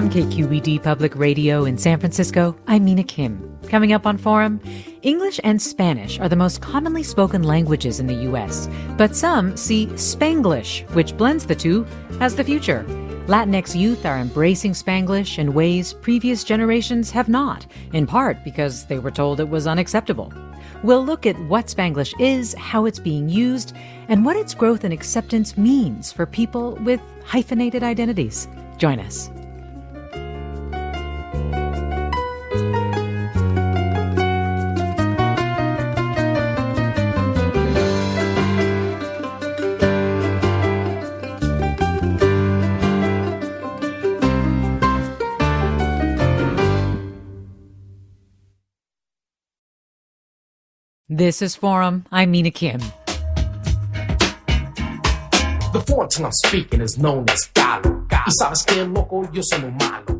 From KQED Public Radio in San Francisco, I'm Mina Kim. Coming up on Forum, English and Spanish are the most commonly spoken languages in the U.S., but some see Spanglish, which blends the two, as the future. Latinx youth are embracing Spanglish in ways previous generations have not, in part because they were told it was unacceptable. We'll look at what Spanglish is, how it's being used, and what its growth and acceptance means for people with hyphenated identities. Join us. This is Forum. I'm Mina Kim. The tongue I'm speaking is known as Galo. Y sabes que loco, yo soy malo.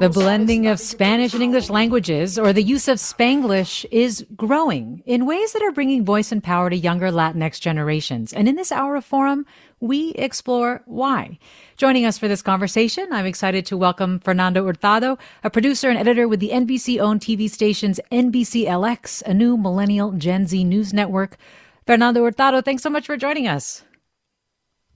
The blending of Spanish and English languages, or the use of Spanglish, is growing in ways that are bringing voice and power to younger Latinx generations. And in this hour of forum, we explore why. Joining us for this conversation, I'm excited to welcome Fernando Hurtado, a producer and editor with the NBC owned TV stations NBCLX, a new millennial Gen Z news network. Fernando Hurtado, thanks so much for joining us.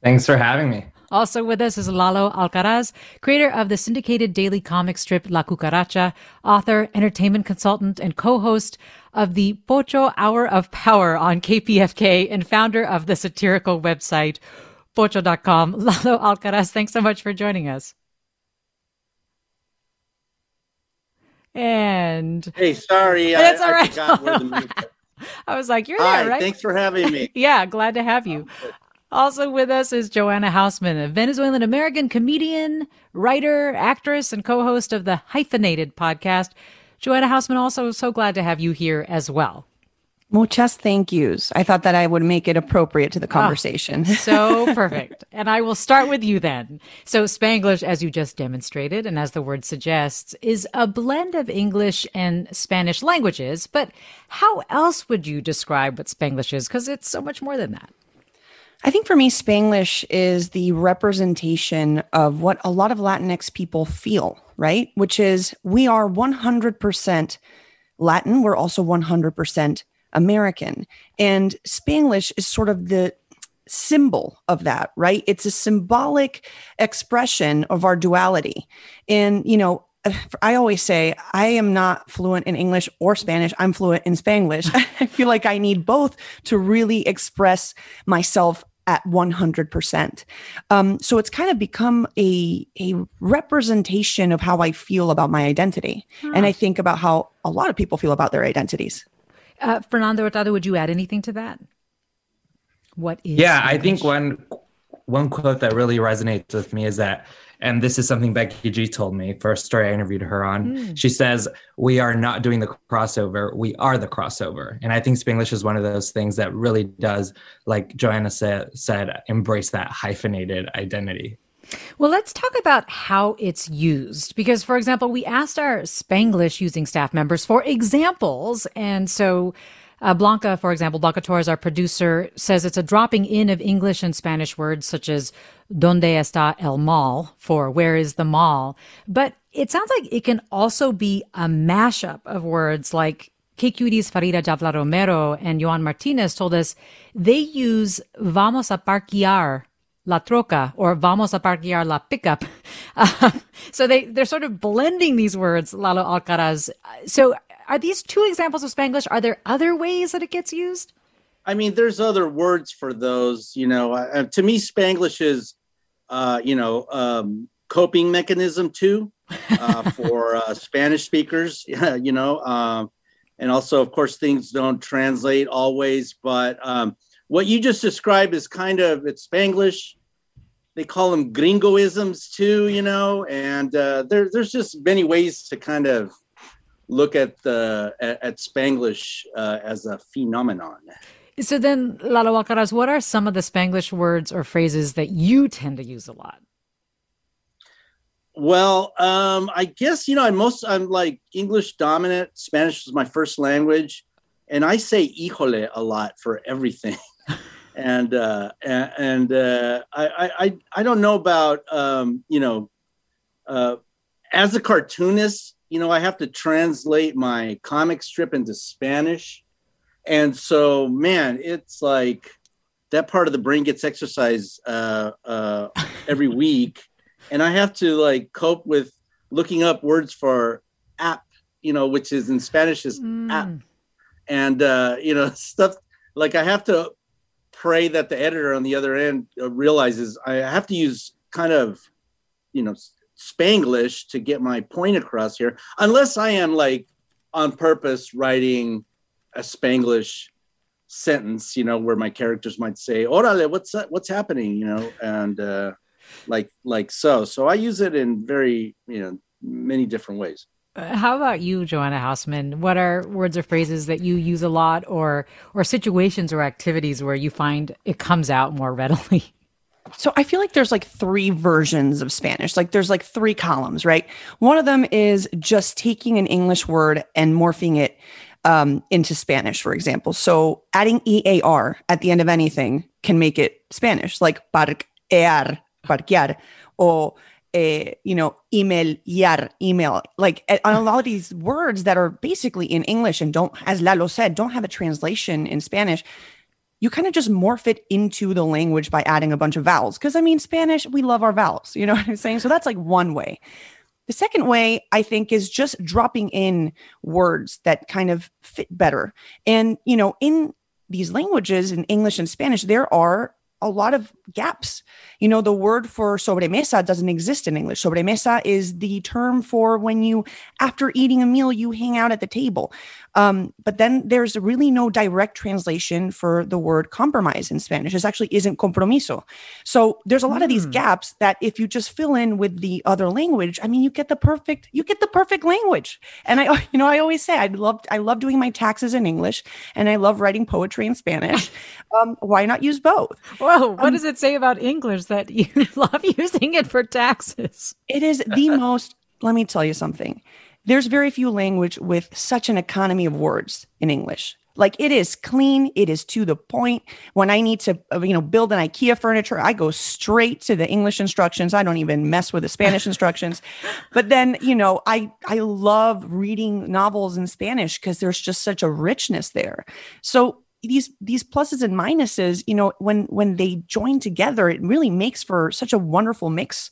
Thanks for having me. Also with us is Lalo Alcaraz, creator of the syndicated daily comic strip La Cucaracha, author, entertainment consultant, and co-host of the Pocho Hour of Power on KPFK and founder of the satirical website Pocho.com. Lalo Alcaraz, thanks so much for joining us. And Hey, sorry. That's I, all I right. forgot where the I was like, you're Hi, there, right? thanks for having me. Yeah, glad to have you. Oh, Also with us is Joanna Hausman, a Venezuelan American comedian, writer, actress, and co host of the Hyphenated podcast. Joanna Hausman, also so glad to have you here as well. Muchas thank yous. I thought that I would make it appropriate to the ah, conversation. So perfect. and I will start with you then. So, Spanglish, as you just demonstrated, and as the word suggests, is a blend of English and Spanish languages. But how else would you describe what Spanglish is? Because it's so much more than that. I think for me, Spanglish is the representation of what a lot of Latinx people feel, right? Which is we are 100% Latin. We're also 100% American. And Spanglish is sort of the symbol of that, right? It's a symbolic expression of our duality. And, you know, I always say I am not fluent in English or Spanish. I'm fluent in Spanglish. I feel like I need both to really express myself at 100%. Um, so it's kind of become a, a representation of how I feel about my identity. And I think about how a lot of people feel about their identities. Uh, Fernando Hurtado, would you add anything to that? What is Yeah, I think one one quote that really resonates with me is that, and this is something Becky G told me for a story I interviewed her on. She says, "We are not doing the crossover; we are the crossover." And I think Spanglish is one of those things that really does, like Joanna said, said embrace that hyphenated identity. Well, let's talk about how it's used. Because, for example, we asked our Spanglish using staff members for examples. And so, uh, Blanca, for example, Blanca Torres, our producer, says it's a dropping in of English and Spanish words such as Donde está el mall for where is the mall. But it sounds like it can also be a mashup of words like KQED's Farida Jhabvala Romero and Joan Martinez told us they use vamos a parquear la troca or vamos a parquear la pickup. Um, so they, they're sort of blending these words, Lalo Alcaraz. So are these two examples of Spanglish? Are there other ways that it gets used? I mean, there's other words for those. You know, uh, to me, Spanglish is, uh, you know, um, coping mechanism too uh, for uh, Spanish speakers. you know, um, and also, of course, things don't translate always, but um, what you just described is kind of it's Spanglish. They call them gringoisms too, you know, and uh, there, there's just many ways to kind of look at the at, at Spanglish uh, as a phenomenon. So then, Lalo Alcaraz, what are some of the Spanglish words or phrases that you tend to use a lot? Well, um, I guess you know I'm most I'm like English dominant. Spanish is my first language, and I say "híjole" a lot for everything. and uh, and uh, I, I I don't know about um, you know uh, as a cartoonist, you know I have to translate my comic strip into Spanish, and so man, it's like that part of the brain gets exercise uh, uh, every week and I have to like cope with looking up words for app, you know, which is in Spanish is mm. app, and uh, you know stuff like I have to pray that the editor on the other end uh, realizes I have to use kind of, you know, Spanglish to get my point across here, unless I am like on purpose writing a Spanglish sentence, you know, where my characters might say, "Orale, what's what's happening?" You know, and uh, like like so. So I use it in very you know many different ways. Uh, how about you, Joanna Hausman? What are words or phrases that you use a lot, or or situations or activities where you find it comes out more readily? So I feel like there's like three versions of Spanish. Like there's like three columns, right? One of them is just taking an English word and morphing it um, into Spanish, for example. So adding EAR at the end of anything can make it Spanish, like parquear parquear or uh, you know, email, yar, email, like on a lot of these words that are basically in English and don't, as Lalo said, don't have a translation in Spanish. You kind of just morph it into the language by adding a bunch of vowels. Because I mean, Spanish, we love our vowels. You know what I'm saying? So that's like one way. The second way, I think, is just dropping in words that kind of fit better. And, you know, in these languages, in English and Spanish, there are a lot of gaps. You know, the word for sobremesa doesn't exist in English. Sobremesa is the term for when you, after eating a meal, you hang out at the table. Um, but then there's really no direct translation for the word compromise in Spanish. This actually isn't compromiso. So there's a lot mm. of these hmm. gaps that if you just fill in with the other language, I mean, you get the perfect, you get the perfect language. And I, you know, I always say I love, I love doing my taxes in English and I love writing poetry in Spanish. Um, why not use both? Whoa, what um, does it say about English that you love using it for taxes? It is the most, let me tell you something there's very few language with such an economy of words in English. Like it is clean, it is to the point. When I need to, uh, you know, build an IKEA furniture, I go straight to the English instructions. I don't even mess with the Spanish instructions. But then, you know, I I love reading novels in Spanish because there's just such a richness there. So these these pluses and minuses, you know, when when they join together, it really makes for such a wonderful mix.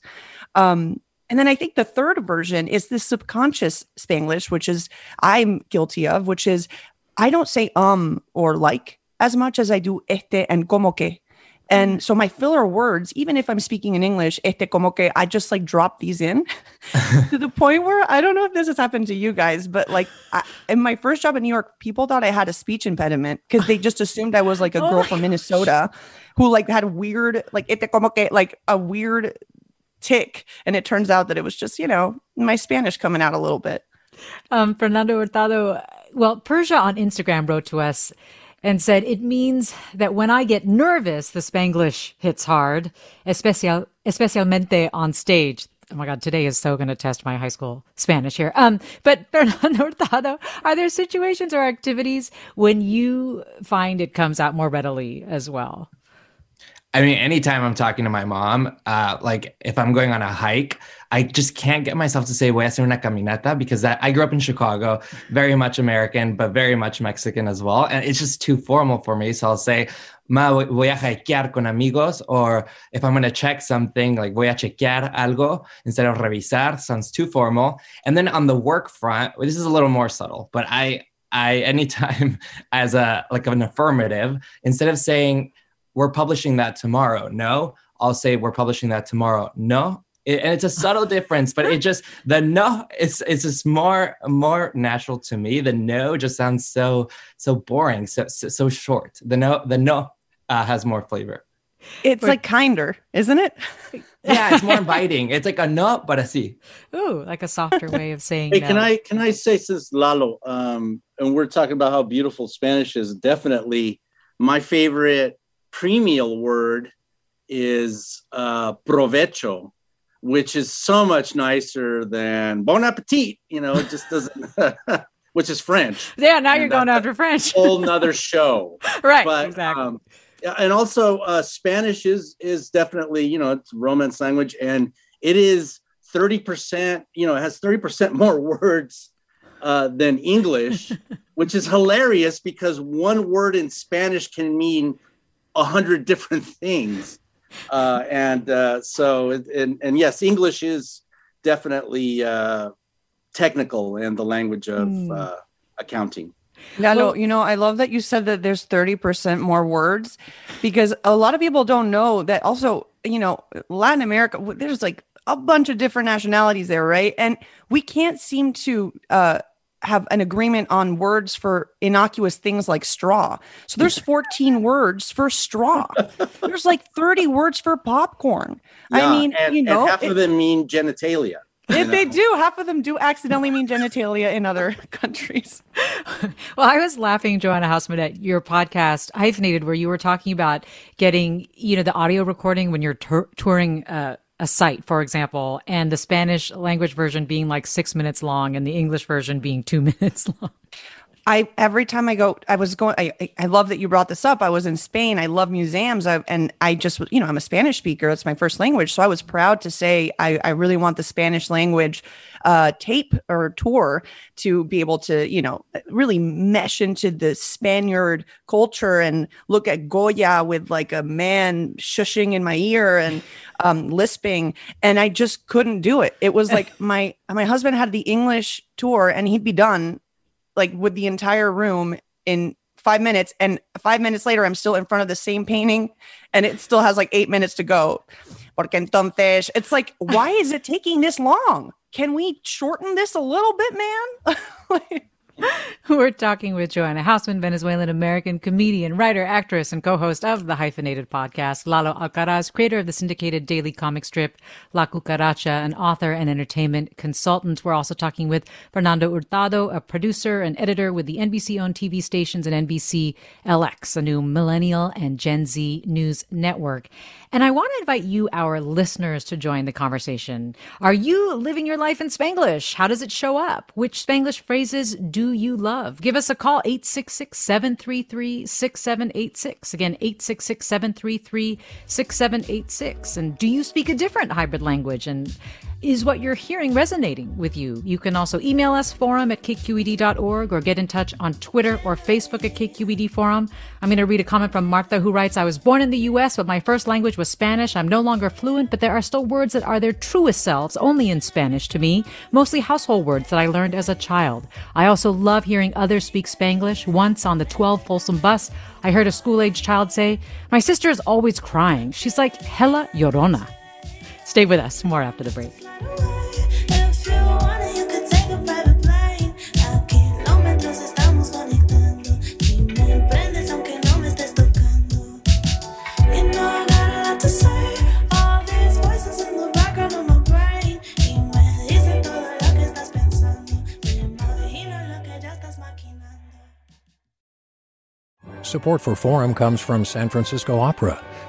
Um, and then I think the third version is the subconscious Spanglish, which is I'm guilty of, which is I don't say um or like as much as I do este and como que. And so my filler words, even if I'm speaking in English, este como que, I just like drop these in to the point where I don't know if this has happened to you guys, but like I, in my first job in New York, people thought I had a speech impediment because they just assumed I was like a girl oh from Minnesota who like had weird, like este como que, like a weird tick. And it turns out that it was just, you know, my Spanish coming out a little bit. Um, Fernando Hurtado, well, Persia on Instagram wrote to us and said, It means that when I get nervous, the Spanglish hits hard, especial, especialmente on stage. Oh my God, today is so going to test my high school Spanish here. Um, but Fernando Hurtado, are there situations or activities when you find it comes out more readily as well? I mean, anytime I'm talking to my mom, uh, like if I'm going on a hike, I just can't get myself to say voy a hacer una caminata because that, I grew up in Chicago, very much American, but very much Mexican as well. And it's just too formal for me. So I'll say, ma voy a hikear con amigos, or if I'm going to check something, like voy a chequear algo instead of revisar, sounds too formal. And then on the work front, this is a little more subtle, but I, I anytime as a like an affirmative, instead of saying we're publishing that tomorrow. No, I'll say we're publishing that tomorrow. No. It, and it's a subtle difference, but it just the no, it's it's just more more natural to me. The no just sounds so so boring, so so, so short. The no, the no uh, has more flavor. It's like kinder, isn't it? Yeah, it's more inviting. It's like a no, but a sí. Ooh, like a softer way of saying Hey, no. can I can I say since Lalo, um, and we're talking about how beautiful Spanish is, definitely my favorite premial word is uh, provecho, which is so much nicer than bon appetit. You know, it just doesn't. which is French, Yeah, now And you're going after French. whole nother show. right, but exactly. um, and also uh, Spanish is is definitely you know it's Romance language, and it is thirty percent. You know, it has thirty percent more words uh, than English, which is hilarious because one word in Spanish can mean a hundred different things, uh, and uh, so and and yes, English is definitely uh, technical and the language of uh, accounting. Yeah, no, you know, I love that you said that there's 30% more words because a lot of people don't know that also, you know, Latin America, there's like a bunch of different nationalities there, right? And we can't seem to uh, have an agreement on words for innocuous things like straw. So there's 14 words for straw. There's like 30 words for popcorn. I mean, and, you know, and half it- of them mean genitalia. you if they do, half of them do accidentally mean genitalia in other countries. Well, I was laughing, Joanna Hausman, at your podcast, Hyphenated, where you were talking about getting, you know, the audio recording when you're tour- touring uh, a site, for example, and the Spanish language version being like six minutes long and the English version being two minutes long. I every time I go, I was going. I I- love that you brought this up. I was in Spain. I love museums. I, and I just, you know, I'm a Spanish speaker. That's my first language. So I was proud to say I, I really want the Spanish language uh, tape or tour to be able to, you know, really mesh into the Spaniard culture and look at Goya with like a man shushing in my ear and um, lisping. And I just couldn't do it. It was like my my husband had the English tour and he'd be done like with the entire room in five minutes and five minutes later i'm still in front of the same painting and it still has like eight minutes to go. Porque entonces it's like why is it taking this long? Can we shorten this a little bit man? Like- We're talking with Joanna Hausman, Venezuelan American comedian, writer, actress, and co host of the Hyphenated podcast. Lalo Alcaraz, creator of the syndicated daily comic strip La Cucaracha, an author and entertainment consultant. We're also talking with Fernando Hurtado, a producer and editor with the NBC owned TV stations and NBC LX, a new millennial and Gen Z news network. And I want to invite you, our listeners, to join the conversation. Are you living your life in Spanglish? How does it show up? Which Spanglish phrases do you love? Give us a call, 866 733 6786. Again, 866 733 6786. And do you speak a different hybrid language? And is what you're hearing resonating with you? You can also email us forum at kqed.org or get in touch on Twitter or Facebook at KQED Forum. I'm going to read a comment from Martha who writes, I was born in the US, but my first language was Spanish. I'm no longer fluent, but there are still words that are their truest selves only in Spanish to me, mostly household words that I learned as a child. I also love hearing others speak Spanglish. Once on the 12 Folsom bus, I heard a school age child say, My sister is always crying. She's like hella llorona. Stay with us. More after the break. Support for Forum comes from San Francisco Opera.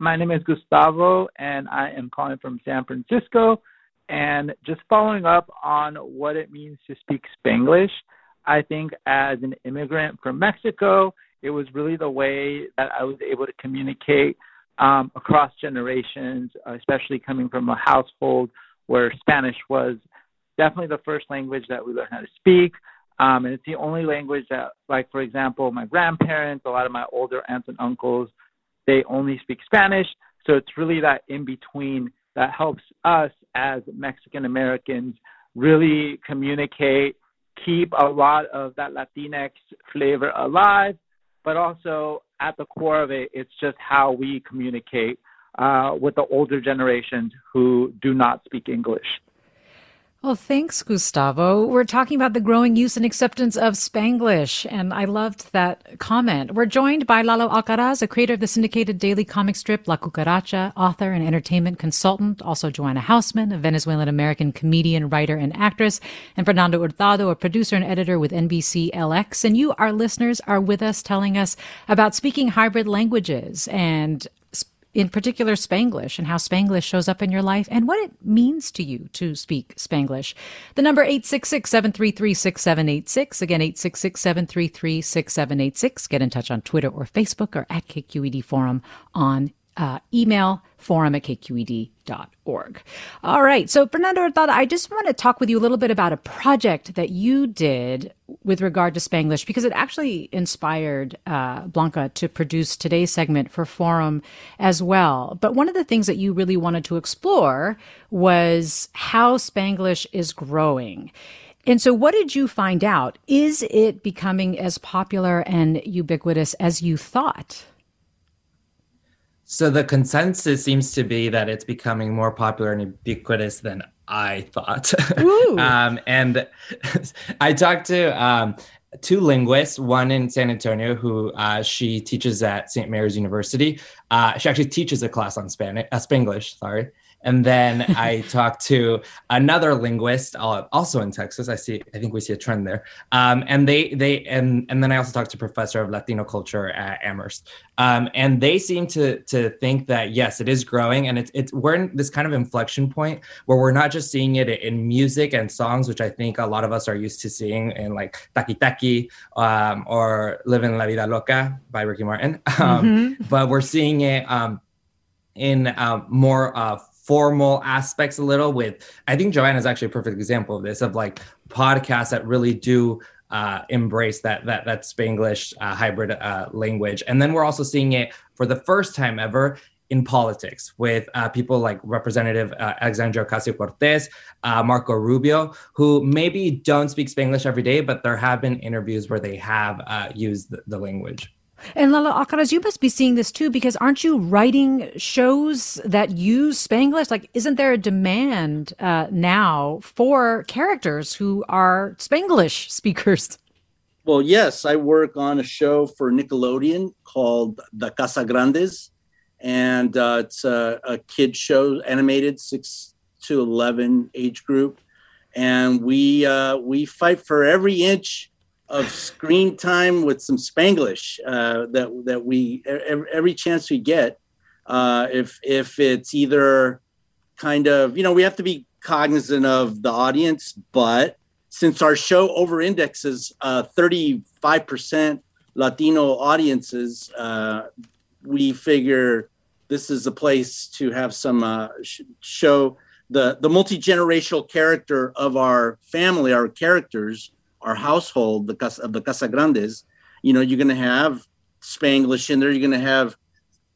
My name is Gustavo, and I am calling from San Francisco. And just following up on what it means to speak Spanglish, I think as an immigrant from Mexico, it was really the way that I was able to communicate um, across generations, especially coming from a household where Spanish was definitely the first language that we learned how to speak. Um, and it's the only language that, like, for example, my grandparents, a lot of my older aunts and uncles they only speak Spanish. So it's really that in between that helps us as Mexican Americans really communicate, keep a lot of that Latinx flavor alive, but also at the core of it, it's just how we communicate uh, with the older generations who do not speak English. Well, thanks, Gustavo. We're talking about the growing use and acceptance of Spanglish, and I loved that comment. We're joined by Lalo Alcaraz, a creator of the syndicated daily comic strip La Cucaracha, author and entertainment consultant, also Joanna Hausman, a Venezuelan American comedian, writer, and actress, and Fernando Hurtado, a producer and editor with NBC LX. And you, our listeners, are with us telling us about speaking hybrid languages and in particular Spanglish and how Spanglish shows up in your life and what it means to you to speak Spanglish. The number 866-733-6786. Again, 866-733-6786. Get in touch on Twitter or Facebook or at KQED Forum on uh, email forum at kqed.org. All right. So, Fernando Hurtado, I just want to talk with you a little bit about a project that you did with regard to Spanglish because it actually inspired uh, Blanca to produce today's segment for Forum as well. But one of the things that you really wanted to explore was how Spanglish is growing. And so, what did you find out? Is it becoming as popular and ubiquitous as you thought? So the consensus seems to be that it's becoming more popular and ubiquitous than I thought. um, and I talked to um, two linguists, one in San Antonio, who uh, she teaches at St. Mary's University. Uh, she actually teaches a class on Spanish, uh, Spanglish, sorry. And then I talked to another linguist, also in Texas. I see, I think we see a trend there. Um, and they, they, and and then I also talked to professor of Latino culture at Amherst, um, and they seem to to think that yes, it is growing, and it's it's we're in this kind of inflection point where we're not just seeing it in music and songs, which I think a lot of us are used to seeing in like Taki Taki um, or Living La Vida Loca by Ricky Martin, um, mm-hmm. but we're seeing it um, in uh, more uh, formal aspects a little with i think joanna is actually a perfect example of this of like podcasts that really do uh, embrace that that that spanglish uh, hybrid uh, language. And then we're also seeing it for the first time ever in politics with uh, people like representative uh, alexandria ocasio-cortez uh, marco rubio who maybe don't speak spanglish every day but there have been interviews where they have used the, the language and Lalo Alcaraz, you must be seeing this too, because aren't you writing shows that use Spanglish? Like, isn't there a demand uh, now for characters who are Spanglish speakers? Well, yes, I work on a show for Nickelodeon called The Casagrandes, and uh, it's a, a kid show, animated six to eleven age group, and we uh, we fight for every inch of screen time with some Spanglish uh, that that we every, chance we get. Uh, if if it's either kind of you know we have to be cognizant of the audience, but since our show over indexes thirty five percent Latino audiences, uh, we figure this is a place to have some uh, sh- show the the multi generational character of our family, our characters our household, the casa, of the Casagrandes, you know, you're going to have Spanglish in there. You're going to have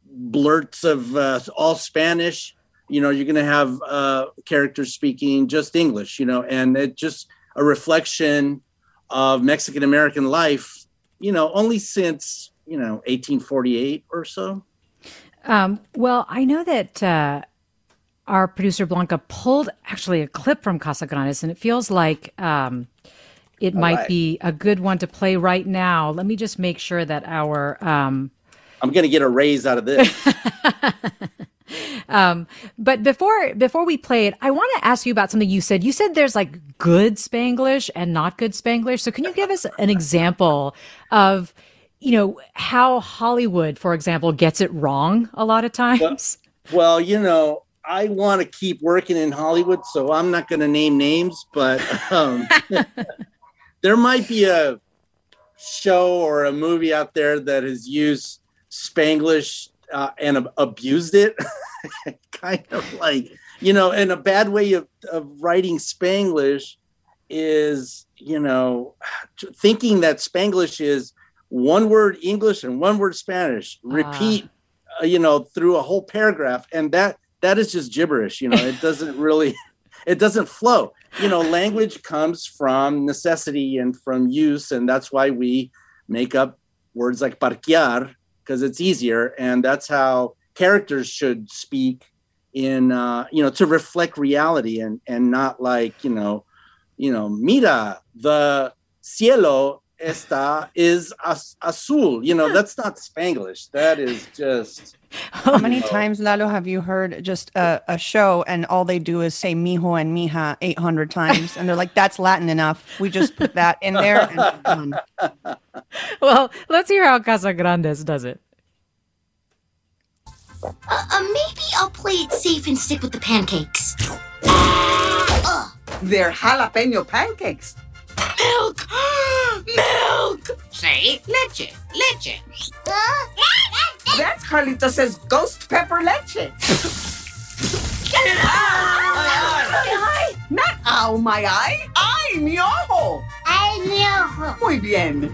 blurts of uh, all Spanish. You know, you're going to have uh, characters speaking just English. You know, and it just a reflection of Mexican American life. You know, only since you know 1848 or so. Um, well, I know that. Uh our producer Blanca pulled actually a clip from Casagrandes, and it feels like um, it All might right. be a good one to play right now. Let me just make sure that our. Um, I'm going to get a raise out of this. um, but before before we play it, I want to ask you about something you said. You said there's like good Spanglish and not good Spanglish. So can you give us an example of, you know, how Hollywood, for example, gets it wrong a lot of times? Well, well you know, I want to keep working in Hollywood, so I'm not going to name names, but um, there might be a show or a movie out there that has used Spanglish uh, and ab- abused it, kind of like you know, and a bad way of, of writing Spanglish is you know thinking that Spanglish is one word English and one word Spanish. Ah. Repeat uh, you know, through a whole paragraph, and that that is just gibberish. You know, it doesn't really, it doesn't flow. You know, language comes from necessity and from use, and that's why we make up words like parquear because it's easier, and that's how characters should speak in uh, you know to reflect reality and and not like you know you know mira the cielo está is az- azul. You know that's not spanglish. That is just How many times, Lalo, have you heard just a, a show and all they do is say mijo and mija 800 times? And they're like, that's Latin enough. We just put that in there and we're done. Well, let's hear how Casa Grandes does it. Uh, uh, maybe I'll play it safe and stick with the pancakes. They're jalapeno pancakes. Milk! Milk! Say leche, leche. Huh? That's Carlitos' ghost pepper leche. Get it out! Not ow, my eye. Ay, mi ojo. Ay, mi ojo. Muy bien.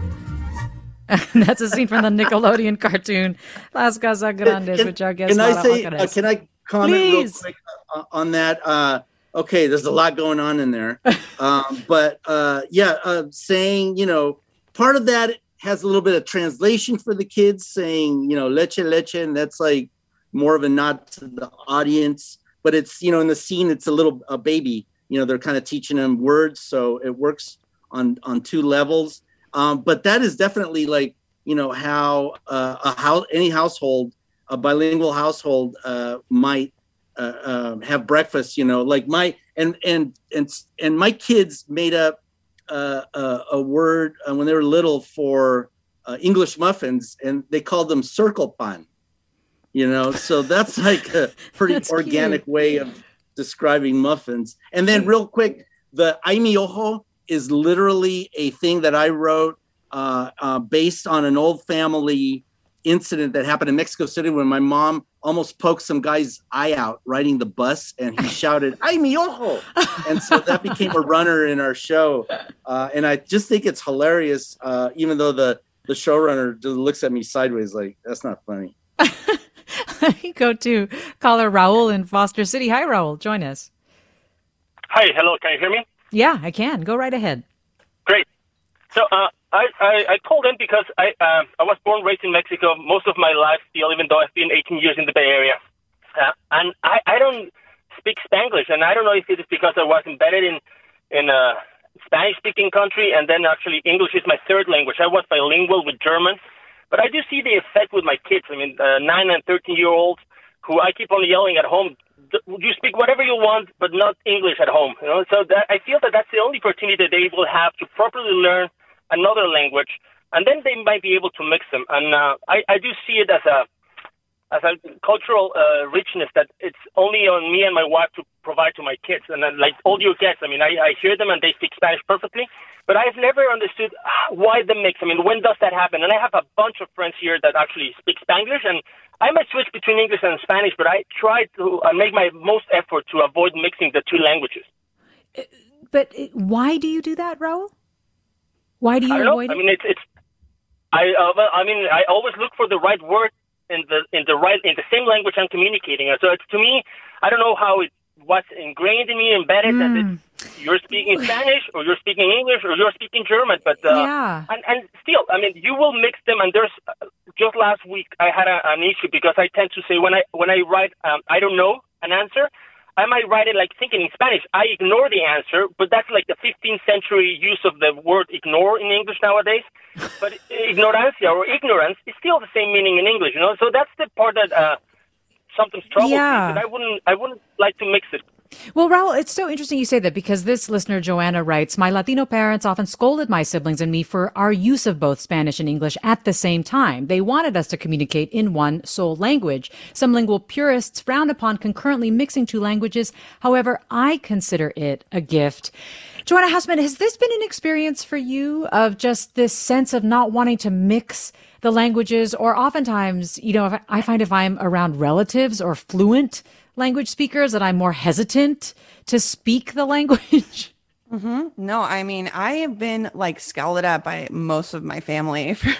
That's a scene from the Nickelodeon cartoon Las Casas Grandes, Can- which our guest can I say? Uh, can I comment Please. real quick uh, on that? Uh, okay, there's a lot going on in there, um, but uh, yeah, uh, saying you know, part of that has a little bit of translation for the kids, saying you know leche leche, and that's like more of a nod to the audience. But it's you know in the scene, it's a little a baby. You know, they're kind of teaching them words, so it works on on two levels. Um, but that is definitely like you know how uh, a house any household a bilingual household uh, might uh, uh, have breakfast you know like my and and and and my kids made up uh, a word uh, when they were little for uh, english muffins and they called them circle pan you know so that's like a pretty organic way of describing muffins. And then real quick the ay mi ojo is literally a thing that i wrote uh, uh, based on an old family incident that happened in Mexico City when my mom almost poked some guy's eye out riding the bus and he shouted, Ay, mi ojo. And so that became a runner in our show. Uh, and I just think it's hilarious, uh, even though the, the showrunner just looks at me sideways like, that's not funny. Let me go to caller Raul in Foster City. Hi, Raul. Join us. Hi, hello. Can you hear me? Yeah, I can. Go right ahead. Great. So uh, I, I I called in because I uh, I was born raised in Mexico most of my life still, even though I've been 18 years in the Bay Area, uh, and I, I don't speak Spanglish, and I don't know if it is because I was embedded in in a Spanish speaking country, and then actually English is my third language. I was bilingual with German, but I do see the effect with my kids. I mean, uh, nine and 13 year olds who I keep on yelling at home. "D- You speak whatever you want, but not English at home. You know, so that I feel that that's the only opportunity that they will have to properly learn another language, and then they might be able to mix them. And uh, I, I do see it as a as a cultural uh, richness that it's only on me and my wife to provide to my kids. And then, like all your guests, I mean, I, I hear them and they speak Spanish perfectly, but I've never understood why the mix. I mean, when does that happen? And I have a bunch of friends here that actually speak Spanglish, and I might switch between English and Spanish, but I try to uh, make my most effort to avoid mixing the two languages. But uh, why do you do that, Raul? Why do you don't know. avoid I mean, it's it's. I uh, well, I mean, I always look for the right word in the in the right in the same language I'm communicating. So it's to me, I don't know how it what's ingrained in me, embedded that Hmm. it's, you're speaking Spanish or you're speaking English or you're speaking German. But uh, Yeah. and and still, I mean, you will mix them. And there's uh, just last week I had a, an issue because I tend to say when I when I write um, I don't know an answer. I might write it like thinking in Spanish. I ignore the answer, but that's like the 15th century use of the word ignore in English nowadays. But ignorancia or ignorance is still the same meaning in English, you know. So that's the part that uh, sometimes troubles Yeah. me. I wouldn't, I wouldn't like to mix it. Well, Raul, it's so interesting you say that because this listener, Joanna, writes My Latino parents often scolded my siblings and me for our use of both Spanish and English at the same time. They wanted us to communicate in one sole language. Some lingual purists frown upon concurrently mixing two languages. However, I consider it a gift. Joanna Hausman, has this been an experience for you of just this sense of not wanting to mix the languages? Or oftentimes, you know, I find if I'm around relatives or fluent language speakers that I'm more hesitant to speak the language. hmm No, I mean, I have been like scowled at by most of my family for,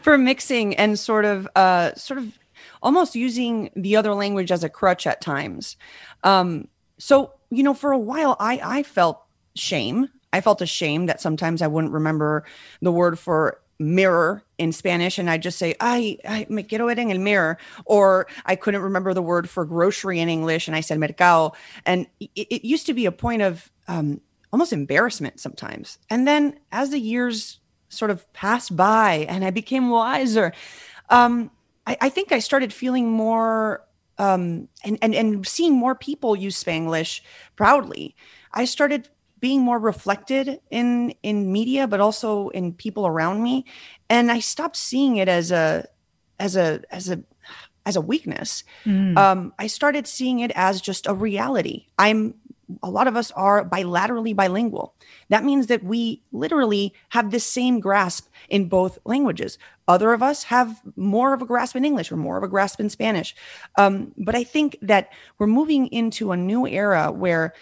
for mixing and sort of, uh, sort of almost using the other language as a crutch at times. Um, so, you know, for a while, I, I felt shame. I felt ashamed that sometimes I wouldn't remember the word for mirror in Spanish and I'd just say, I, I me quiero ver en el mirror. Or I couldn't remember the word for grocery in English and I said mercado. And it, it used to be a point of um, almost embarrassment sometimes. And then as the years sort of passed by and I became wiser, um, I, I think I started feeling more um, and, and, and seeing more people use Spanglish proudly. I started being more reflected in in media but also in people around me. And i stopped seeing it as a as a as a as a weakness. Mm. um, i started seeing it as just a reality. I'm a lot of us are bilaterally bilingual. That means that we literally have the same grasp in both languages. Other of us have more of a grasp in english or more of a grasp in spanish. Um, but i think that we're moving into a new era where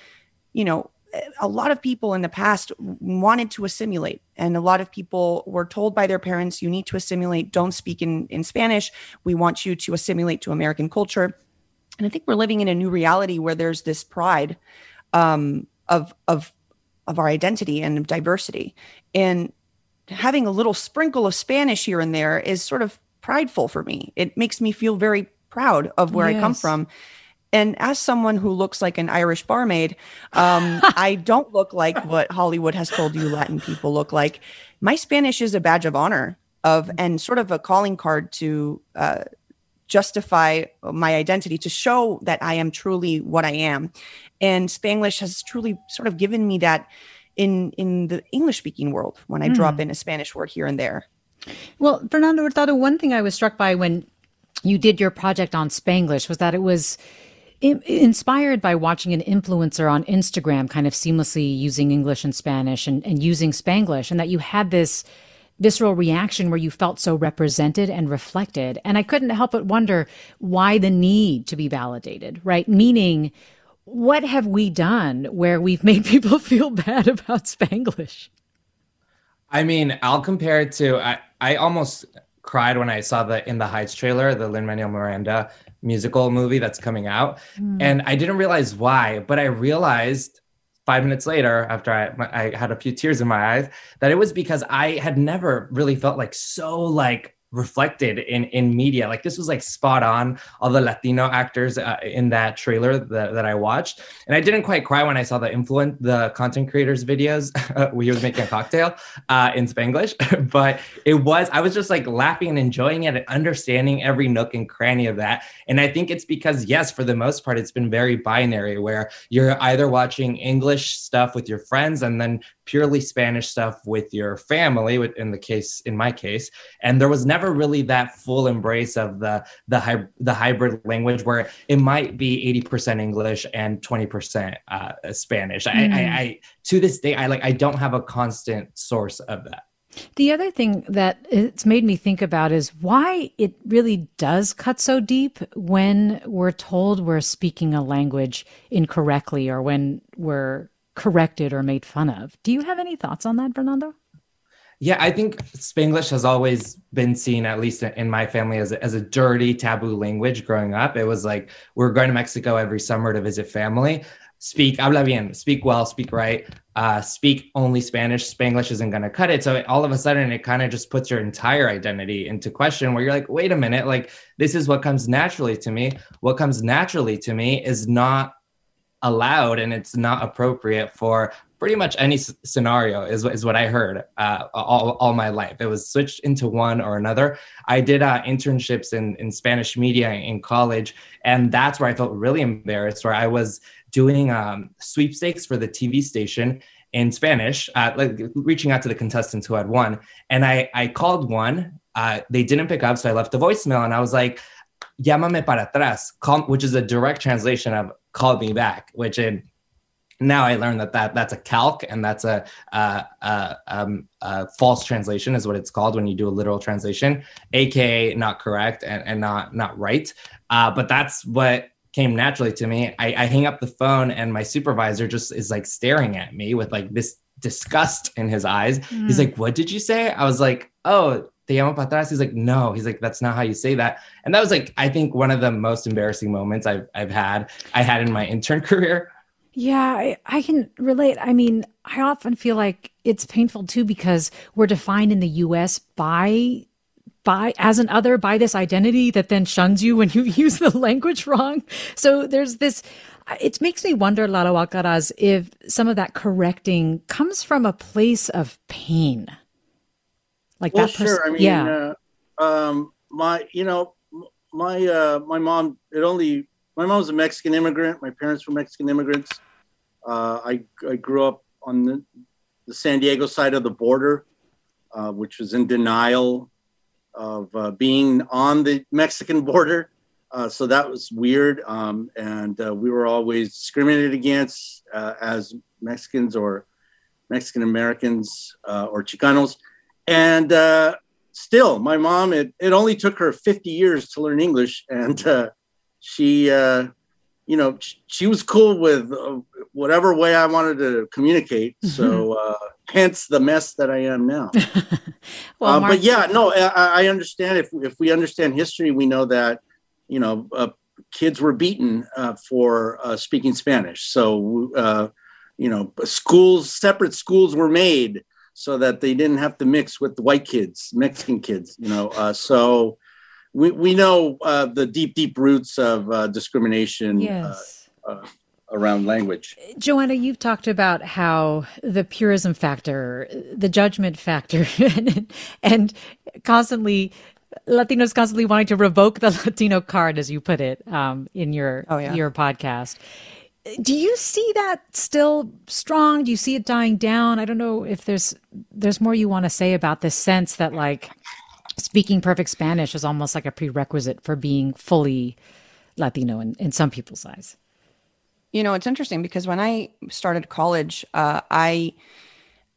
you know a lot of people in the past wanted to assimilate and a lot of people were told by their parents you need to assimilate. Don't speak in, in spanish. We want you to assimilate to american culture. And i think we're living in a new reality where there's this pride um, of of of our identity and diversity. And having a little sprinkle of spanish here and there is sort of prideful for me. It makes me feel very proud of where yes. i come from and as someone who looks like an Irish barmaid, um, I don't look like what Hollywood has told you Latin people look like. My Spanish is a badge of honor of and sort of a calling card to uh, justify my identity to show that I am truly what I am. And Spanglish has truly sort of given me that in in the English speaking world when I mm. drop hmm. in a Spanish word here and there. Well, Fernando Hurtado, one thing I was struck by when you did your project on Spanglish was that it was inspired by watching an influencer on Instagram kind of seamlessly using English and Spanish and, and using Spanglish, and that you had this visceral reaction where you felt so represented and reflected. And I couldn't help but wonder why the need to be validated, right? Meaning, what have we done where we've made people feel bad about Spanglish? I mean, I'll compare it to I, I almost cried when I saw the In the Heights trailer, the Lin Manuel Miranda musical movie that's coming out. Mm. And I didn't realize why, but I realized five minutes later, after I, I had a few tears in my eyes, that it was because I had never really felt like so like reflected in in media. Like this was like spot on all the latino actors uh, in that trailer that, that i watched. And i didn't quite cry when i saw the influence the content creators videos where he was making a cocktail uh, in spanglish. But it was i was just like laughing and enjoying it and understanding every nook and cranny of that. And i think it's because yes for the most part it's been very binary where you're either watching english stuff with your friends and then purely Spanish stuff with your family, in the case, in my case, and there was never really that full embrace of the the hy- the hybrid language where it might be eighty percent English and twenty percent uh, Spanish. Mm. I, I, mm. I to this day, I like I don't have a constant source of that. The other thing that it's made me think about is why it really does cut so deep when we're told we're speaking a language incorrectly or when we're corrected or made fun of. Do you have any thoughts on that, Fernando? Yeah, I think Spanglish has always been seen, at least in my family, as a, as a dirty, taboo language growing up. It was like we are going to Mexico every summer to visit family. Speak, habla bien, speak well, speak right, uh, speak only Spanish. Spanglish isn't going to cut it. So all of a sudden, it kind of just puts your entire identity into question where you're like, wait a minute, like this is what comes naturally to me. What comes naturally to me is not allowed and it's not appropriate for pretty much any s- scenario is, is what i heard uh, all, all my life. It was switched into one or another. I did uh, internships in, in spanish media in college and that's where i felt really embarrassed where i was doing um, sweepstakes for the tv station in spanish uh, like reaching out to the contestants who had won. And i, I called one uh, they didn't pick up so i left a voicemail and i was like llámame para atrás, which is a direct translation of call me back, which in now I learned that, that that's a calque and that's a, uh, uh, um, uh, false translation is what it's called when you do a literal translation, aka not correct and, and not not right. Uh, but that's what came naturally to me. I, I hang up the phone and my supervisor just is like staring at me with like this disgust in his eyes. Mm. He's like, "What did you say?" I was like, "Oh, te llamo para atrás. He's like, no. He's like, that's not how you say that. And that was like, I think one of the most embarrassing moments I've I've had. I had in my intern career. Yeah, I, I can relate. I mean, I often feel like it's painful too because we're defined in the US by by as an other by this identity that then shuns you when you use the language wrong. So there's this it makes me wonder, Lalo Alcaraz, if some of that correcting comes from a place of pain. Like well, that person. sure. I mean, yeah. uh, um, my, you know, my, uh, my mom, it only, my mom's a Mexican immigrant. My parents were Mexican immigrants. Uh, I, I grew up on the, the San Diego side of the border, uh, which was in denial of uh, being on the Mexican border. Uh, so that was weird. Um, and uh, we were always discriminated against uh, as Mexicans or Mexican Americans uh, or Chicanos. And uh, still, my mom, it, it only took her 50 years to learn English. And uh, she, uh, you know, she, she, was cool with whatever way I wanted to communicate. So hence the mess that I am now. well, Mark- but yeah, no, I, I understand if, if we understand history, we know that you know, uh, kids were beaten uh, for uh, speaking Spanish. So, uh, you know, schools, separate schools were made so that they didn't have to mix with the white kids, Mexican kids, you know. Uh, so we, we know uh, the deep, deep roots of discrimination yes. around language. Joanna, you've talked about how the purism factor, the judgment factor, and, and constantly Latinos constantly wanting to revoke the Latino card, as you put it, um, in your oh, yeah. your podcast. Do you see that still strong? Do you see it dying down? I don't know if there's there's more you want to say about this sense that like speaking perfect Spanish is almost like a prerequisite for being fully Latino in, in some people's eyes. You know, it's interesting because when I started college, uh, I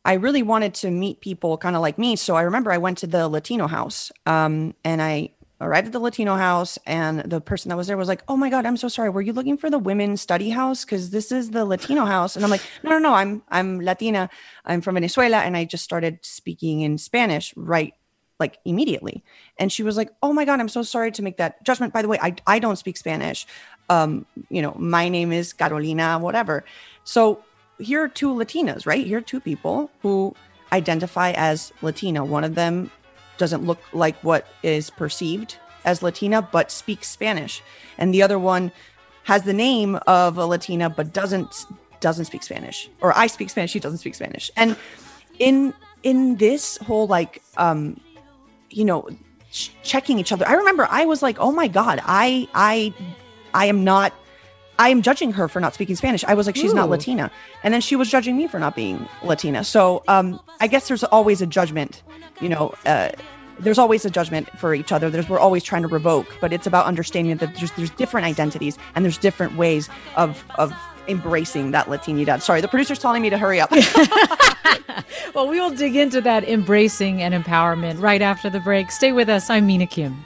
I really wanted to meet people kind of like me. So I remember I went to the Latino house um, and I arrived at the Latino house and the person that was there was like, "Oh my god, I'm so sorry. Were you looking for the women's study house cuz this is the Latino house?" And I'm like, "No, no, no. I'm I'm Latina. I'm from Venezuela." And I just started speaking in Spanish right like immediately. And she was like, "Oh my god, I'm so sorry to make that judgment. By the way, I I don't speak Spanish. Um, you know, my name is Carolina whatever." So here are two Latinas, right? Here are two people who identify as Latina. One of them doesn't look like what is perceived as Latina, but speaks Spanish, and the other one has the name of a Latina but doesn't doesn't speak Spanish. Or I speak Spanish, she doesn't speak Spanish. And in in this whole like um you know ch- checking each other, I remember I was like, oh my god, I I I am not I am judging her for not speaking Spanish. I was like, she's Ooh. not Latina. And then she was judging me for not being Latina. So um, I guess there's always a judgment, you know, uh, there's always a judgment for each other. There's we're always trying to revoke, but it's about understanding that there's there's different identities and there's different ways of of embracing that Latinidad. Sorry, the producer's telling me to hurry up. well, we will dig into that embracing and empowerment right after the break. Stay with us. I'm Mina Kim.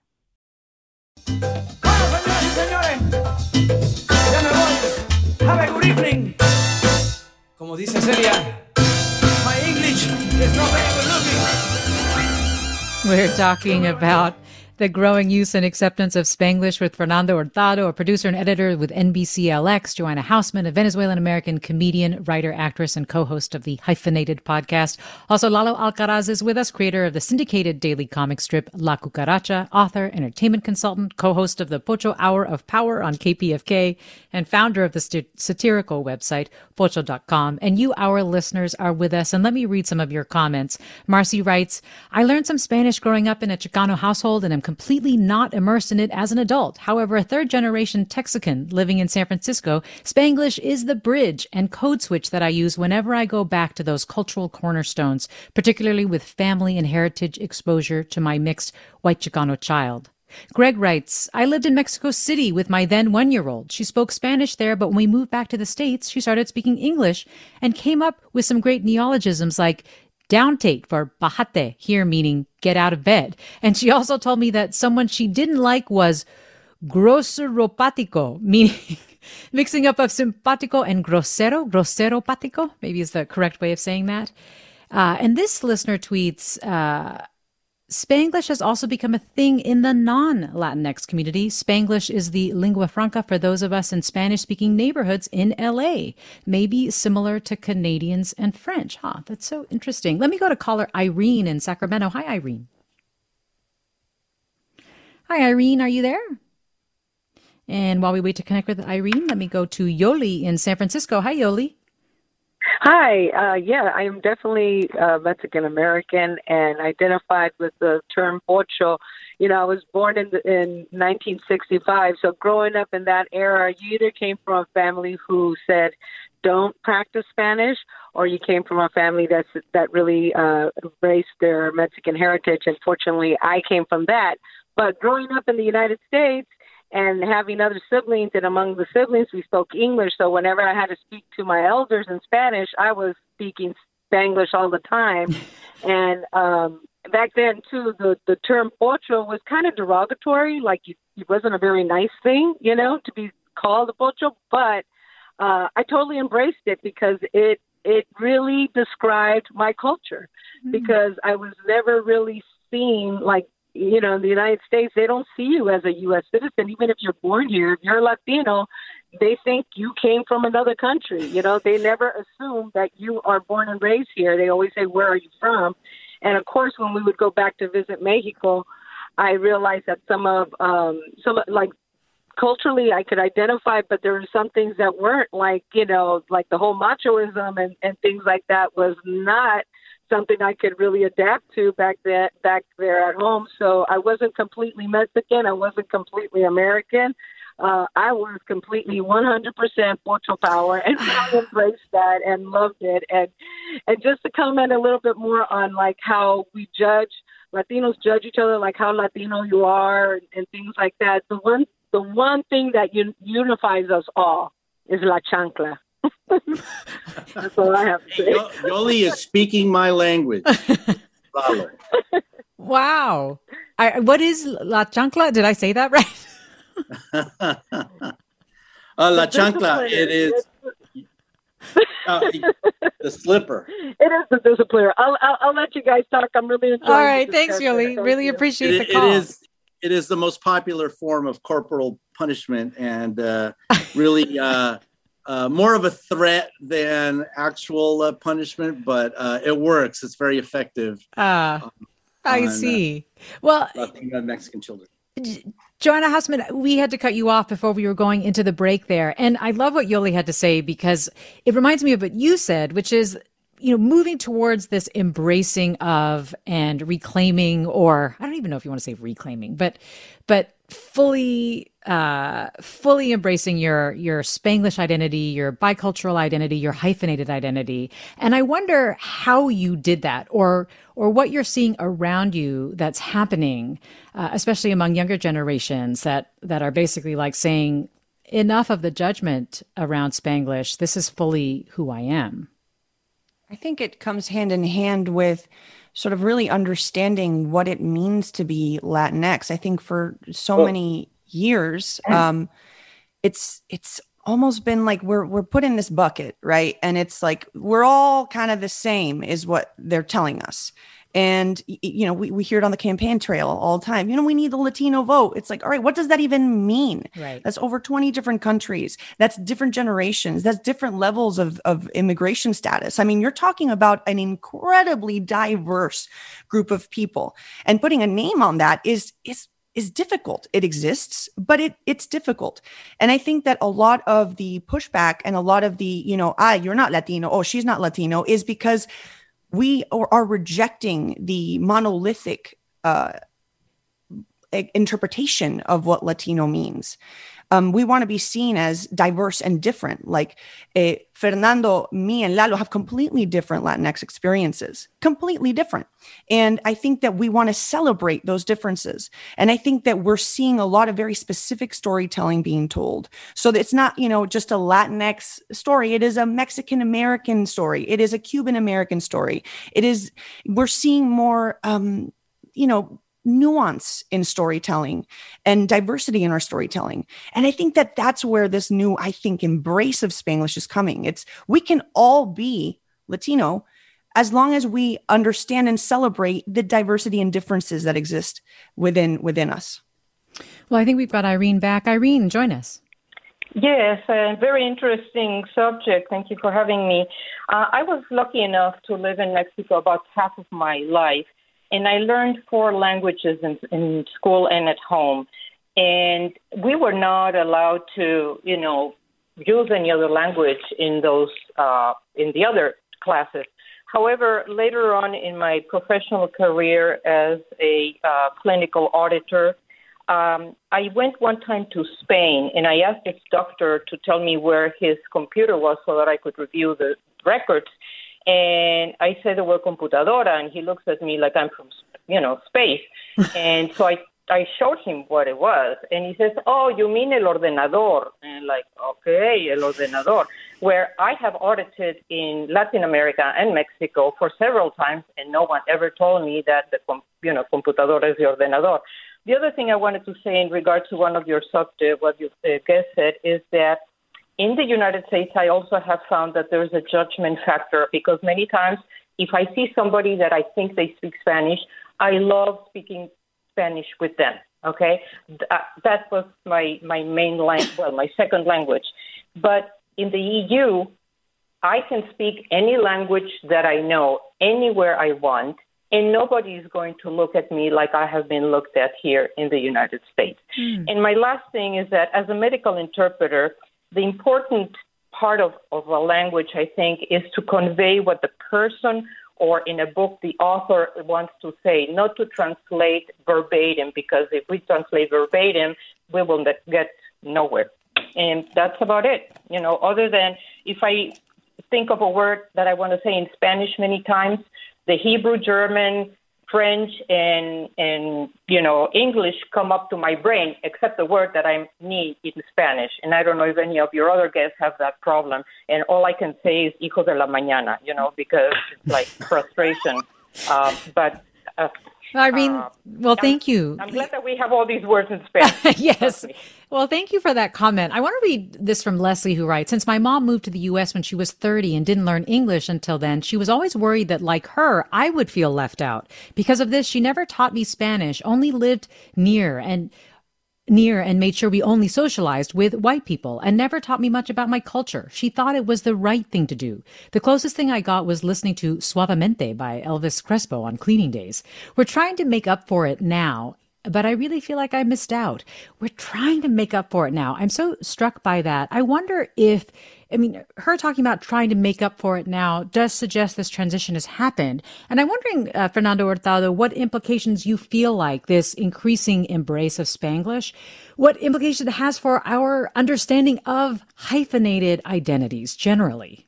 Como dice Celia, my English is not very good looking. We're talking about the growing use and acceptance of Spanglish with Fernando Hurtado, a producer and editor with NBCLX, Joanna Hausmann, a Venezuelan American comedian, writer, actress, and co host of the Hyphenated podcast. Also, Lalo Alcaraz is with us, creator of the syndicated daily comic strip La Cucaracha, author, entertainment consultant, co host of the Pocho Hour of Power on KPFK, and founder of the st- satirical website pocho.com. And you, our listeners, are with us. And let me read some of your comments. Marcy writes I learned some Spanish growing up in a Chicano household and am completely not immersed in it as an adult. However, a third generation Texican living in San Francisco, Spanglish is the bridge and code switch that I use whenever I go back to those cultural cornerstones, particularly with family and heritage exposure to my mixed white Chicano child. Greg writes, I lived in Mexico City with my then one year old. She spoke Spanish there, but when we moved back to the States, she started speaking English and came up with some great neologisms like downtate for bajate, here meaning get out of bed. And she also told me that someone she didn't like was grosseropático, meaning mixing up of simpático and grosero, grosseropático, maybe is the correct way of saying that. Uh, and this listener tweets, uh, Spanglish has also become a thing in the non Latinx community. Spanglish is the lingua franca for those of us in Spanish speaking neighborhoods in LA, maybe similar to Canadians and French. Huh, that's so interesting. Let me go to caller Irene in Sacramento. Hi, Irene. Hi, Irene. Are you there? And while we wait to connect with Irene, let me go to Yoli in San Francisco. Hi, Yoli. Hi, uh, yeah, I am definitely uh, Mexican American and identified with the term pocho. You know, I was born in the, in 1965, so growing up in that era, you either came from a family who said, "Don't practice Spanish," or you came from a family that's that really uh, embraced their Mexican heritage. And fortunately, I came from that. But growing up in the United States, and having other siblings and among the siblings we spoke english so whenever i had to speak to my elders in spanish i was speaking spanglish all the time and um back then too the the term pocho was kind of derogatory like you, it wasn't a very nice thing you know to be called a pocho but uh i totally embraced it because it it really described my culture mm-hmm. because i was never really seen like you know, in the United States, they don't see you as a U.S. citizen, even if you're born here. If you're Latino, they think you came from another country. You know, they never assume that you are born and raised here. They always say, "Where are you from?" And of course, when we would go back to visit Mexico, I realized that some of um, some like culturally I could identify, but there were some things that weren't like you know, like the whole machoism and and things like that was not something I could really adapt to back then back there at home. So I wasn't completely Mexican. I wasn't completely American. Uh, I was completely 100% Pocho Power, and I embraced that and loved it. And and just to comment a little bit more on like how we judge Latinos judge each other, like how Latino you are, and, and things like that. The one the one thing that un- unifies us all is la chancla. That's all I have to say. Yoli is speaking my language. wow. I, what is La Chancla? Did I say that right? uh, La Chancla, it is uh, the slipper. It is the discipliner. I'll, I'll, I'll let you guys talk. I'm really enjoying. All right, thanks, Yoli. Really you. appreciate It- the call. it is it is the most popular form of corporal punishment and uh, really uh, uh, more of a threat than actual uh, punishment, but uh, it works. It's very effective. Ah, I on, uh, see. Well, Latino Mexican children. Joanna Hausmann, we had to cut you off before we were going into the break there. And I love what Yoli had to say because it reminds me of what you said, which is, you know, moving towards this embracing of and reclaiming, or I don't even know if you want to say reclaiming, but, but fully, uh, fully embracing your, your Spanglish identity, your bicultural identity, your hyphenated identity. And I wonder how you did that or, or what you're seeing around you that's happening, uh, especially among younger generations that, that are basically like saying, enough of the judgment around Spanglish. This is fully who I am. I think it comes hand in hand with sort of really understanding what it means to be Latinx. I think for so Oh. many years, um, it's it's almost been like we're we're put in this bucket, right? And it's like we're all kind of the same, is what they're telling us. And you know, we, we hear it on the campaign trail all the time. You know, we need the Latino vote. It's like, all right, what does that even mean? Right. That's over 20 different countries. That's different generations. That's different levels of, of immigration status. I mean, you're talking about an incredibly diverse group of people. And putting a name on that is is is difficult. It exists, but it it's difficult. And I think that a lot of the pushback and a lot of the, you know, ah, you're not Latino, oh, she's not Latino, is because we are, rejecting the monolithic uh, interpretation of what Latino means. Um, we want to be seen as diverse and different. Like eh, Fernando, me, and Lalo have completely different Latinx experiences, completely different. And I think that we want to celebrate those differences. And I think that we're seeing a lot of very specific storytelling being told. So it's not, you know, just a Latinx story. It is a Mexican American story. It is a Cuban American story. It is, we're seeing more, um, you know, nuance in storytelling and diversity in our storytelling. And I think that that's where this new, I think, embrace of Spanglish is coming. It's we can all be Latino as long as we understand and celebrate the diversity and differences that exist within within us. Well, I think we've got Irene back. Irene, join us. Yes, a very interesting subject. Thank you for having me. Uh, I was lucky enough to live in Mexico about half of my life, and I learned four languages in, in school and at home. And we were not allowed to, you know, use any other language in those uh, in the other classes. However, later on in my professional career as a uh, clinical auditor, um, I went one time to Spain and I asked this doctor to tell me where his computer was so that I could review the records. And I said the word computadora, and he looks at me like I'm from, you know, space. and so I I showed him what it was, and he says, "Oh, you mean el ordenador?" And like, okay, el ordenador. Where I have audited in Latin America and Mexico for several times, and no one ever told me that the you know computadora is the ordenador. The other thing I wanted to say in regard to one of your subject, what your uh, guest said, is that in the United States, I also have found that there's a judgment factor because many times if I see somebody that I think they speak Spanish, I love speaking Spanish with them. Okay, that, uh, that was my my main language, well, my second language. But in the EU, I can speak any language that I know anywhere I want, and nobody is going to look at me like I have been looked at here in the United States. Hmm. And my last thing is that as a medical interpreter, the important part of, of a language, I think, is to convey what the person or in a book the author wants to say, not to translate verbatim, because if we translate verbatim, we will get nowhere. And that's about it. You know, other than if I think of a word that I want to say in Spanish many times, the Hebrew, German, French, and and you know English come up to my brain, except the word that I need in Spanish. And I don't know if any of your other guests have that problem. And all I can say is "hijo de la mañana," you know, because it's like frustration. Uh, but uh, Irene, um, well, thank you. I'm glad that we have all these words in Spanish. yes. Well, thank you for that comment. I want to read this from Leslie, who writes Since my mom moved to the U.S. when she was 30 and didn't learn English until then, she was always worried that, like her, I would feel left out. Because of this, she never taught me Spanish, only lived near and near and made sure we only socialized with white people and never taught me much about my culture. She thought it was the right thing to do. The closest thing I got was listening to Suavemente by Elvis Crespo on cleaning days. We're trying to make up for it now. But I really feel like I missed out. We're trying to make up for it now. I'm so struck by that. I wonder if, I mean, her talking about trying to make up for it now does suggest this transition has happened. And I'm wondering, uh, Fernando Hurtado, what implications you feel like this increasing embrace of Spanglish, what implication it has for our understanding of hyphenated identities generally.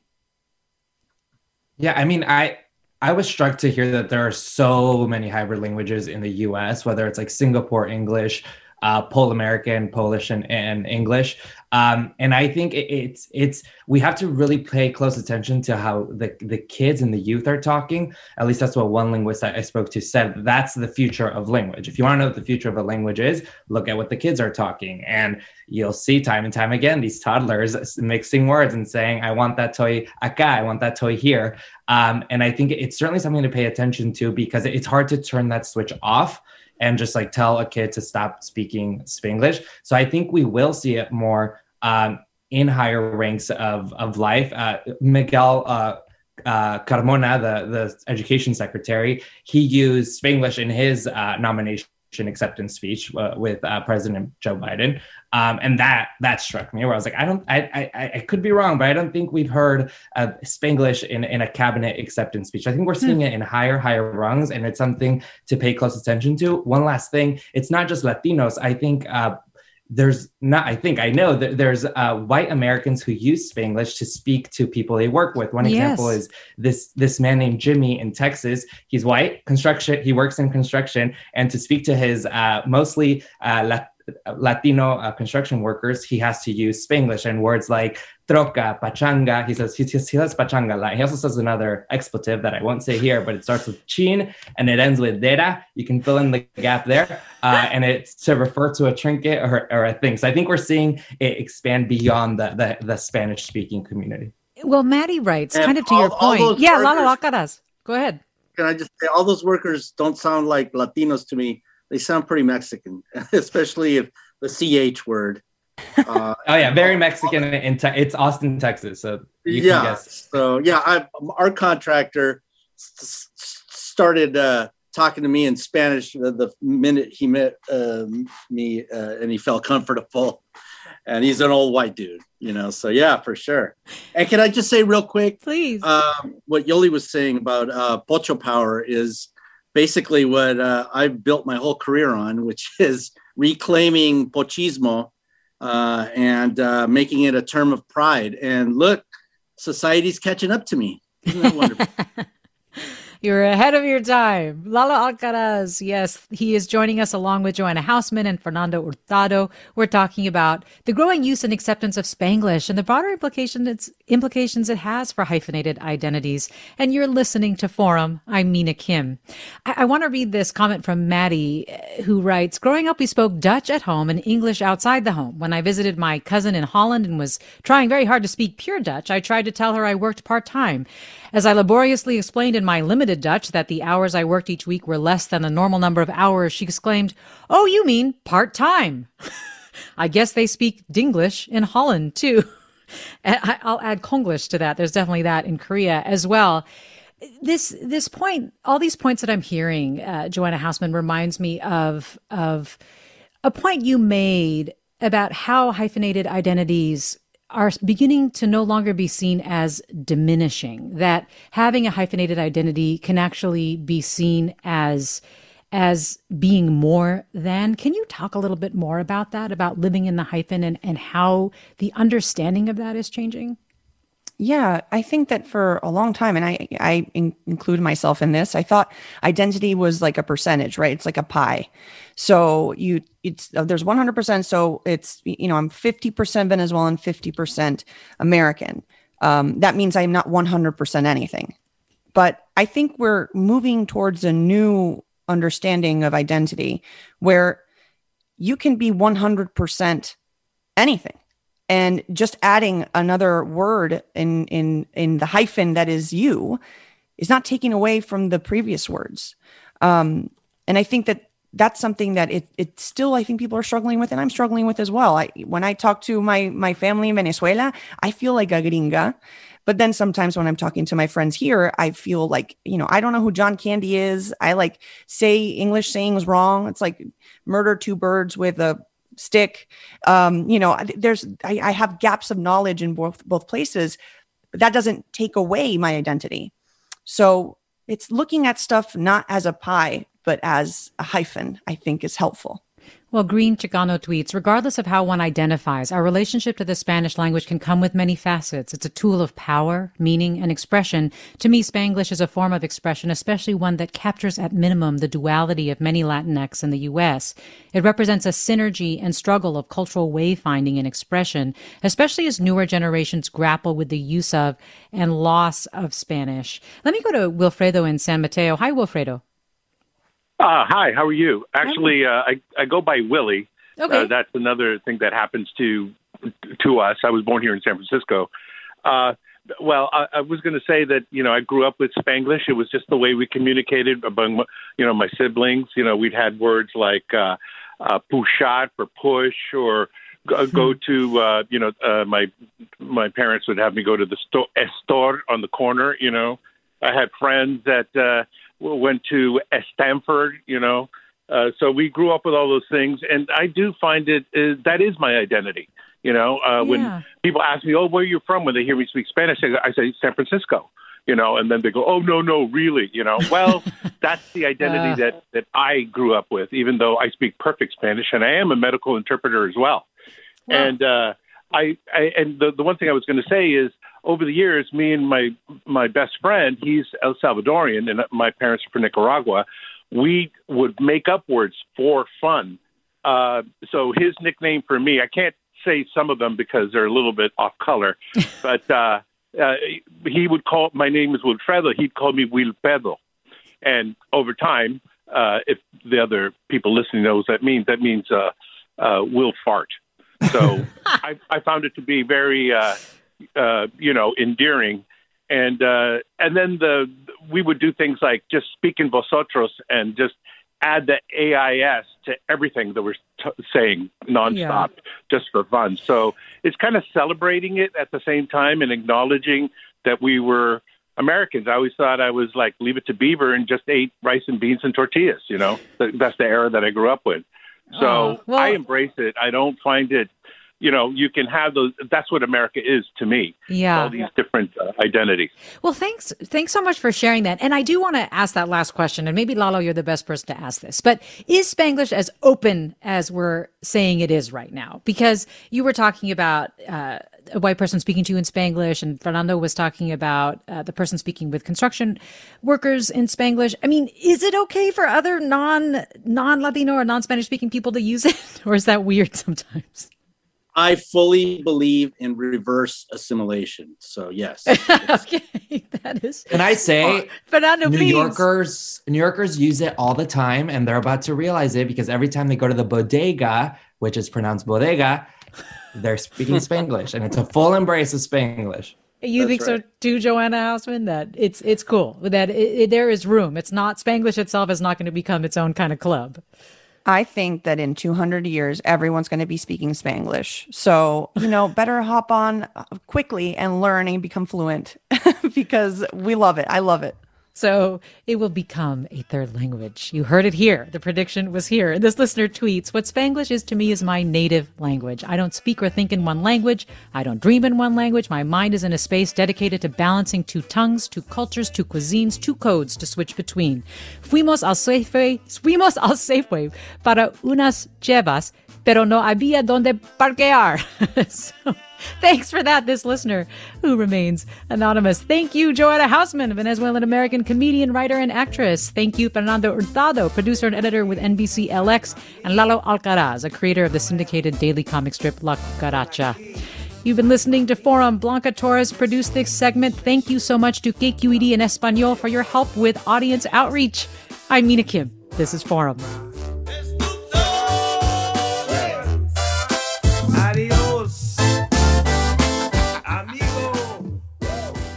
Yeah, I mean, I I was struck to hear that there are so many hybrid languages in the U.S. Whether it's like Singapore English, uh, Pole American, Polish, and, and English. Um, and I think it, it's it's we have to really pay close attention to how the the kids and the youth are talking. At least that's what one linguist I, I spoke to said. That's the future of language. If you want to know what the future of a language is, look at what the kids are talking, and you'll see time and time again these toddlers mixing words and saying, "I want that toy acá, I want that toy here." Um, and I think it's certainly something to pay attention to because it's hard to turn that switch off and just like tell a kid to stop speaking Spanglish. So I think we will see it more um, in higher ranks of, of life. Uh, Miguel uh, uh, Cardona, the, the education secretary, he used Spanglish in his uh, nomination acceptance speech uh, with uh, President Joe Biden, um, and that that struck me. Where I was like, I don't, I, I, I could be wrong, but I don't think we've heard uh, Spanglish in in a cabinet acceptance speech. I think we're seeing it in higher higher rungs, and it's something to pay close attention to. One last thing, it's not just Latinos. I think. There's not i think i know that there's uh, white americans who use spanglish to speak to people they work with one example Yes. is this this man named jimmy in texas he's white construction he works in construction and to speak to his uh, mostly uh, latino uh, construction workers he has to use spanglish and words like troca pachanga he says he, he says pachanga a lot. he also says another expletive that i won't say here but it starts with chin and it ends with dera you can fill in the gap there uh, and it's to refer to a trinket or, or a thing so i think we're seeing it expand beyond the, the, the spanish speaking community Well, Maddie writes, And kind of to all- your point. Yeah, Lalo workers- Alcaraz. Go ahead. Can I just say, all those workers don't sound like Latinos to me. They sound pretty Mexican, especially if the ch word. Uh, oh yeah very mexican in te- it's austin texas so you yeah. can guess So yeah, I, our contractor s- s- started uh, talking to me in Spanish the, the minute he met uh, me, uh, and he felt comfortable. And he's an old white dude, you know. So yeah, for sure. And can I just say real quick, please, um, what Yoli was saying about uh, Pocho Power is basically what uh, I've built my whole career on, which is reclaiming pochismo uh, and uh, making it a term of pride. And look, society's catching up to me. Isn't that wonderful? You're ahead of your time. Lalo Alcaraz, yes, he is joining us along with Joanna Hausmann and Fernando Hurtado. We're talking about the growing use and acceptance of Spanglish and the broader implications implications it has for hyphenated identities. And you're listening to Forum. I'm Mina Kim. I, I want to read this comment from Maddie, eh, who writes Growing up, we spoke Dutch at home and English outside the home. When I visited my cousin in Holland and was trying very hard to speak pure Dutch, I tried to tell her I worked part time. As I laboriously explained in my limited Dutch that the hours I worked each week were less than the normal number of hours, she exclaimed, Oh, you mean part time? I guess they speak Dinglish in Holland too. I'll add Konglish to that. There's definitely that in Korea as well. This this point, all these points that I'm hearing, uh, Joanna Hausmann reminds me of of a point you made about how hyphenated identities are beginning to no longer be seen as diminishing that having a hyphenated identity can actually be seen as as being more than can you talk a little bit more about that about living in the hyphen and, and how the understanding of that is changing Yeah, I think that for a long time, and I I in, include myself in this. I thought identity was like a percentage, right? It's like a pie. So you it's uh, there's 100 percent. So it's you know I'm 50 percent Venezuelan, 50 percent American. Um, that means I'm not 100 percent anything. But I think we're moving towards a new understanding of identity where you can be 100 percent anything and just adding another word in in in the hyphen that is you is not taking away from the previous words um and i think that that's something that it it still i think people are struggling with and i'm struggling with as well. I when i talk to my my family in venezuela i feel like a gringa but then sometimes when i'm talking to my friends here i feel like you know i don't know who john candy is. I like say english sayings wrong. It's like murder two birds with a stick. Um you know there's I, I have gaps of knowledge in both both places. But that doesn't take away my identity. So it's looking at stuff not as a pie but as a hyphen i think is helpful Well, Green Chicano tweets Regardless of how one identifies, our relationship to the Spanish language can come with many facets. It's a tool of power, meaning, and expression. To me, Spanglish is a form of expression, especially one that captures at minimum the duality of many Latinx in the U.S. It represents a synergy and struggle of cultural wayfinding and expression, especially as newer generations grapple with the use of and loss of Spanish. Let me go to Wilfredo in San Mateo. Hi, Wilfredo. Uh, hi, how are you? Actually, uh, I I go by Willie. Okay. Uh, that's another thing that happens to to us. I was born here in San Francisco. Uh, well, I, I was going to say that you know I grew up with Spanglish. It was just the way we communicated among you know my siblings. You know, we'd had words like uh, uh, pushat for push, or go, go to uh, you know uh, my my parents would have me go to the store store on the corner. You know, I had friends that uh, went to Stanford. You know, Uh, so we grew up with all those things, and I do find it uh, that is my identity. You know, uh, Yeah. when people ask me, "Oh, where are you from?" when they hear me speak Spanish, I, go- I say San Francisco. You know, and then they go, "Oh, no, no, really?" You know, well, that's the identity Uh. that that I grew up with, even though I speak perfect Spanish, and I am a medical interpreter as well. And uh, I, I and the the one thing I was going to say is over the years, me and my my best friend, he's El Salvadorian, and my parents are from Nicaragua. We would make up words for fun. Uh, so his nickname for me, I can't say some of them because they're a little bit off color, but uh, uh, he would call my name is Wilfredo. He'd call me Wilpedo, and over time, uh, if the other people listening knows that means, that means uh, uh, will fart. So I, I found it to be very, uh, uh, you know, endearing. And uh, and then the we would do things like just speak in vosotros and just add the AIS to everything that we're t- saying nonstop, just for fun. So it's kind of celebrating it at the same time and acknowledging that we were Americans. I always thought I was like Leave It to Beaver and just ate rice and beans and tortillas. You know, that's the era that I grew up with. So Oh, well- I embrace it. I don't find it. You know, you can have those. That's what America is to me. Yeah. all these different uh, identities. Well, thanks. Thanks so much for sharing that. And I do want to ask that last question. And maybe Lalo, you're the best person to ask this. But is Spanglish as open as we're saying it is right now? Because you were talking about uh, a white person speaking to you in Spanglish, and Fernando was talking about uh, the person speaking with construction workers in Spanglish. I mean, is it okay for other non non Latino or non Spanish speaking people to use it, or is that weird sometimes? I fully believe in reverse assimilation. So yes, okay, that is. Can I say, Fernando, New please. Yorkers, New Yorkers use it all the time, and they're about to realize it because every time they go to the bodega, which is pronounced bodega, they're speaking Spanglish, and it's a full embrace of Spanglish. You think so too, Joanna Hausmann? That it's it's cool that it, it, there is room. It's not Spanglish itself is not going to become its own kind of club. I think that in 200 years, everyone's going to be speaking Spanglish. So, you know, better hop on uh, quickly and learn and become fluent because we love it. I love it. So it will become a third language. You heard it here. The prediction was here. This listener tweets, What Spanglish is to me is my native language. I don't speak or think in one language. I don't dream in one language. My mind is in a space dedicated to balancing two tongues, two cultures, two cuisines, two codes to switch between. Fuimos al Safeway, fuimos al Safeway para unas chevas, pero no había donde parquear. so, Thanks for that, this listener who remains anonymous. Thank you, Joanna Hausmann, Venezuelan American comedian, writer, and actress. Thank you, Fernando Hurtado, producer and editor with NBC LX, and Lalo Alcaraz, a creator of the syndicated daily comic strip La Cucaracha. You've been listening to Forum. Blanca Torres produced this segment. Thank you so much to KQED in Espanol for your help with audience outreach. I'm Mina Kim. This is Forum.